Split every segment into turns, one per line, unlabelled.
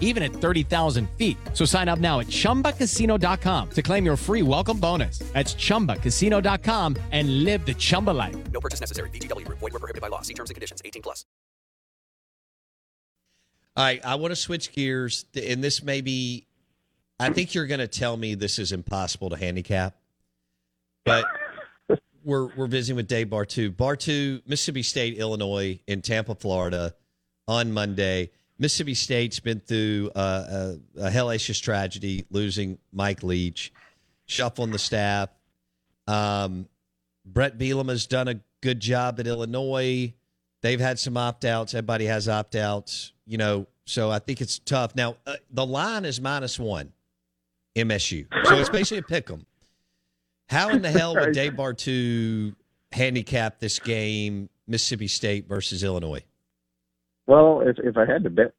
even at 30,000 feet. So sign up now at chumbacasino.com to claim your free welcome bonus. That's chumbacasino.com and live the Chumba life.
No purchase necessary. VGW Group. Void were prohibited by law. See terms and conditions. 18 plus.
All right, I want to switch gears, and this may be. I think you're going to tell me this is impossible to handicap, but we're we're visiting with Dave Bartoo. Bartoo, Mississippi State, Illinois, in Tampa, Florida, on Monday. Mississippi State's been through uh, a, a hellacious tragedy, losing Mike Leach, shuffling the staff. Um, Bret Bielema has done a good job at Illinois. They've had some opt outs. Everybody has opt outs, you know. So I think it's tough. Now uh, the line is minus one, MSU. So it's basically a pick 'em. How in the hell would Dave Bartoo handicap this game, Mississippi State versus Illinois?
Well, if if I had to bet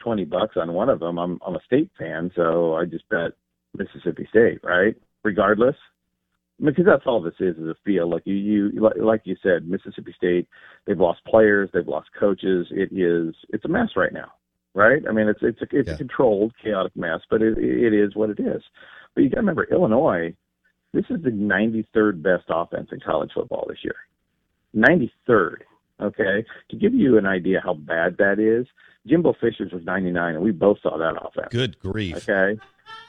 twenty bucks on one of them, I'm I'm a state fan, so I just bet Mississippi State, right? Regardless, because that's all this is is a feel. Like you you like you said, Mississippi State, they've lost players, they've lost coaches. It is it's a mess right now, right? I mean, it's it's a, it's
Yeah.
a controlled, chaotic mess, but it it is what it is. But you got to remember, Illinois, this is the 93rd best offense in college football this year. 93rd. Okay, to give you an idea how bad that is, Jimbo Fisher's was 99, and we both saw that offense.
Good grief.
Okay,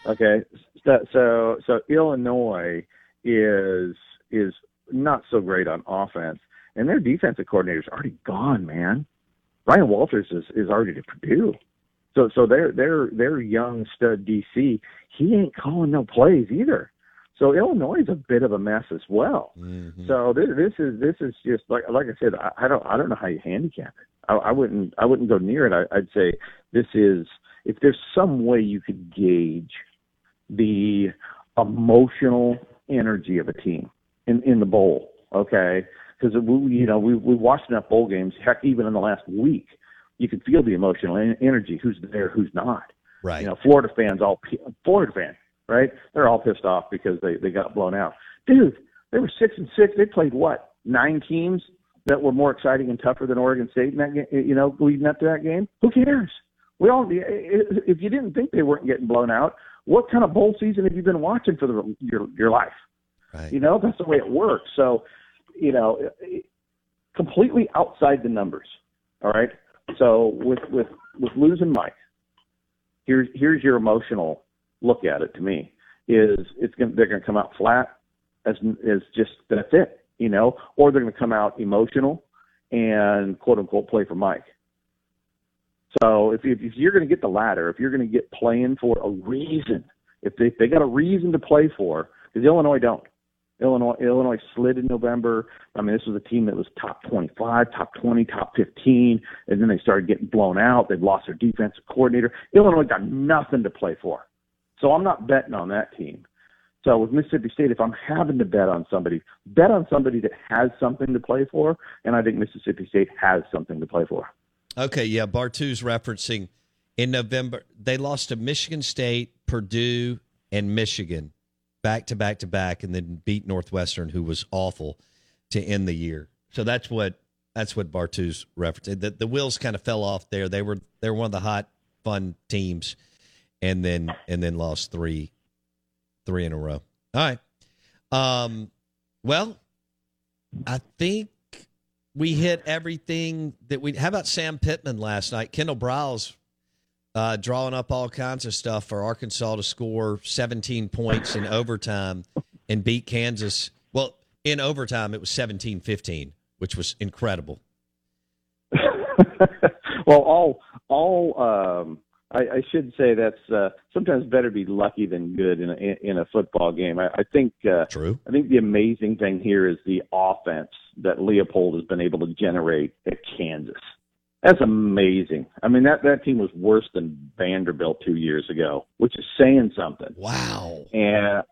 okay. So so, so Illinois is is not so great on offense, and their defensive coordinator's already gone. Man, Ryan Walters is is already to Purdue. So so their their their young stud DC, he ain't calling no plays either. So Illinois is a bit of a mess as well.
Mhm.
So this, this is this is just like like I said, I, I don't I don't know how you handicap it. I, I wouldn't I wouldn't go near it. I, I'd say this is if there's some way you could gauge the emotional energy of a team in in the bowl, okay? Because we you know we we watched enough bowl games. Heck, even in the last week, you could feel the emotional en- energy. Who's there? Who's not?
Right.
You know, Florida fans all Florida fans, right? They're all pissed off because they they got blown out. Dude, they were six and six. They played what nine teams that were more exciting and tougher than Oregon State in that game. Eh, you know, leading up to that game. Who cares? We all. Eh, eh, if you didn't think they weren't getting blown out, what kind of bowl season have you been watching for the, your your life?
Right.
You know, that's the way it works. So, you know, completely outside the numbers. All right. So with with with losing Mike, here's here's your emotional look at it. To me, is it's going they're going to come out flat as as just that's it. You know, or they're going to come out emotional and quote unquote play for Mike. So if, if, if you're going to get the latter, if you're going to get playing for a reason, if they, if they got a reason to play for, because Illinois don't. Illinois Illinois slid in November. I mean, this was a team that was top 25, top 20, top 15, and then they started getting blown out. They've lost their defensive coordinator. Illinois got nothing to play for. So I'm not betting on that team. So with Mississippi State, if I'm having to bet on somebody, bet on somebody that has something to play for, and I think Mississippi State has something to play for.
Okay, yeah, Bartoo's referencing in November they lost to Michigan State, Purdue, and Michigan back to back to back, and then beat Northwestern, who was awful to end the year. So that's what that's what Bartoo's referencing. The, the wheels kind of fell off there. They were they were one of the hot, fun teams, and then and then lost three three in a row. All right. Um, well, I think we hit everything that we. How about Sam Pittman last night? Kendall Briles uh, drawing up all kinds of stuff for Arkansas to score 17 points in overtime and beat Kansas. Well, in overtime, it was 17 15, which was incredible.
well, all all um, I, I should say that's uh, sometimes better to be lucky than good in a, in a football game. I, I think uh,
true.
I think the amazing thing here is the offense that Leipold has been able to generate at Kansas. That's amazing. I mean that that team was worse than Vanderbilt two years ago, which is saying something.
Wow.
And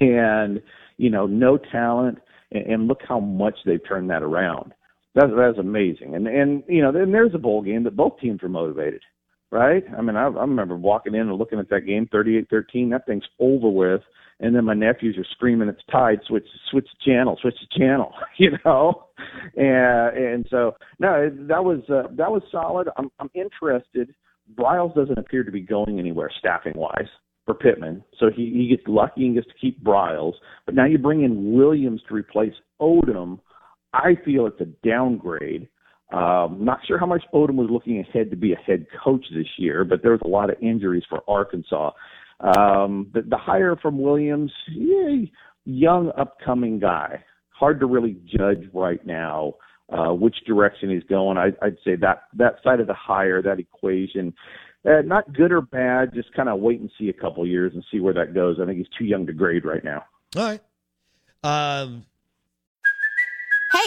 and you know no talent, and, and look how much they've turned that around. That's that's amazing. And and you know then there's a bowl game that both teams are motivated right? I mean, I, I remember walking in and looking at that game, 38-13. That thing's over with, and then my nephews are screaming, "It's tied! Switch, switch channel, switch the channel!" You know, and and so no, that was uh, that was solid. I'm I'm interested. Briles doesn't appear to be going anywhere staffing wise for Pittman, so he he gets lucky and gets to keep Briles. But now you bring in Williams to replace Odom. I feel it's a downgrade um, not sure how much Odom was looking ahead to be a head coach this year, but there was a lot of injuries for Arkansas. Um, the, the hire from Williams, yeah, young upcoming guy. Hard to really judge right now uh, which direction he's going. I, I'd say that that side of the hire, that equation, uh, not good or bad. Just kind of wait and see a couple years and see where that goes. I think he's too young to grade right now.
All right. Um,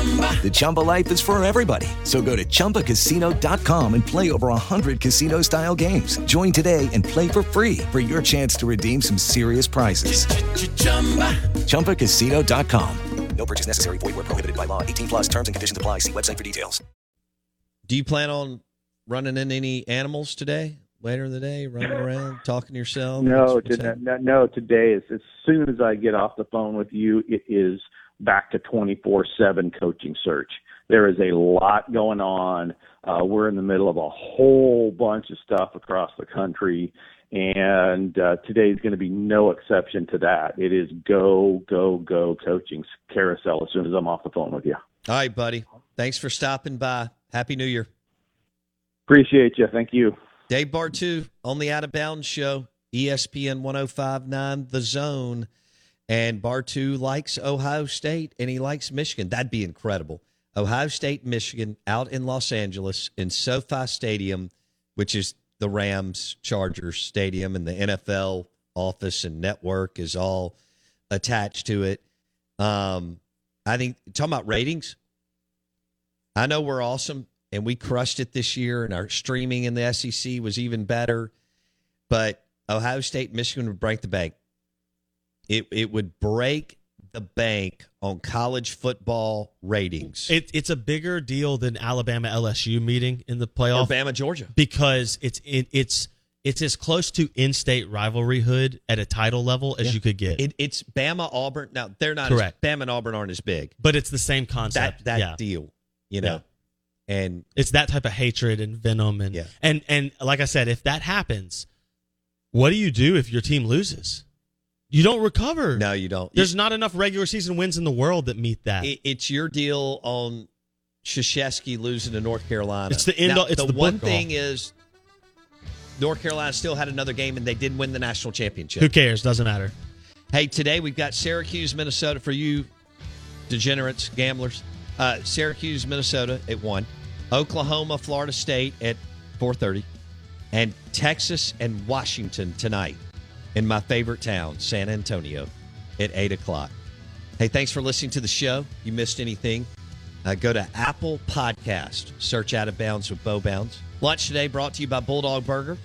The Chumba life is for everybody. So go to ChumbaCasino.com and play over 100 casino style games. Join today and play for free for your chance to redeem some serious prizes. ChumbaCasino.com.
No purchase necessary. Void where prohibited by law. 18 plus terms and conditions apply. See website for details.
Do you plan on running in any animals today? Later in the day, running around, talking to yourself?
No,
What's- what's
to, no, no. Today is as soon as I get off the phone with you, it is back to twenty four seven coaching search. There is a lot going on. Uh, we're in the middle of a whole bunch of stuff across the country, and uh, today is going to be no exception to that. It is go, go, go coaching carousel as soon as I'm off the phone with you.
All right, buddy. Thanks for stopping by. Happy New Year.
Appreciate you. Thank you.
Dave Bartoo on the Out of Bounds Show, ESPN 1059, The Zone. And Bartoo likes Ohio State and he likes Michigan. That'd be incredible. Ohio State, Michigan, out in Los Angeles in SoFi Stadium, which is the Rams Chargers Stadium, and the NFL office and network is all attached to it. Um, I think talking about ratings. I know we're awesome and we crushed it this year, and our streaming in the SEC was even better. But Ohio State, Michigan would break the bank. It it would break the bank on college football ratings.
It, it's a bigger deal than Alabama LSU meeting in the playoff.
Alabama Georgia
because it's it, it's it's as close to in-state rivalry hood at a title level as
Yeah.
you could get.
It, it's Bama Auburn. Now they're not
Correct.
As, Bama and Auburn aren't as big.
but it's the same concept.
That that
yeah.
deal, you know, and
It's that type of hatred and venom and
Yeah.
and and like I said, if that happens, what do you do if your team loses? You don't recover.
no, you don't.
There's not enough regular season wins in the world that meet that.
It, it's your deal on Krzyzewski losing to North Carolina.
It's the end
Now,
all- it's
the,
the
one thing is North Carolina still had another game and they didn't win the national championship.
Who cares? Doesn't matter.
Hey, today we've got Syracuse, Minnesota for you degenerates, gamblers. Uh, Syracuse, Minnesota at one. Oklahoma, Florida State at four thirty, and Texas and Washington tonight in my favorite town, San Antonio, at eight o'clock. Hey, thanks for listening to the show. You missed anything? Uh, go to Apple Podcast, search Out of Bounds with Bo Bounds. Lunch today brought to you by Bulldog Burger.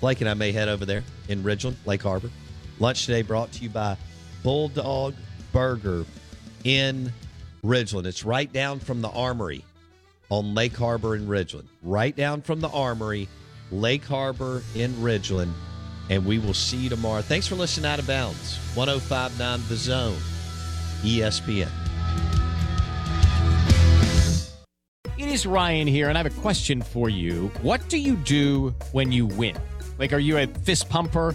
Blake and I may head over there in Ridgeland, Lake Harbor. Lunch today brought to you by Bulldog Burger in Ridgeland. It's right down from the Armory on Lake Harbor in Ridgeland. Right down from the Armory, Lake Harbor in Ridgeland. And we will see you tomorrow. Thanks for listening Out of Bounds. 1059 The Zone, ESPN.
It is Ryan here, and I have a question for you. What do you do when you win? Like, are you a fist pumper?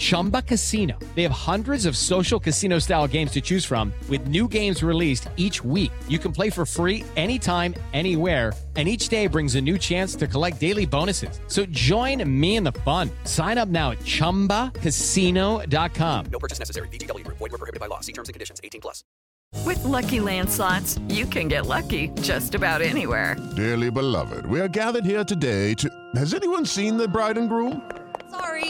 Chumba Casino. They have hundreds of social casino style games to choose from, with new games released each week. You can play for free anytime, anywhere. And each day brings a new chance to collect daily bonuses. So join me in the fun. Sign up now at chumbacasino.com.
No purchase necessary. VGW Group. Void were prohibited by law. See terms and conditions. 18 plus.
With Lucky Land slots, you can get lucky just about anywhere.
Dearly beloved, we are gathered here today to. Has anyone seen the bride and groom?
Sorry,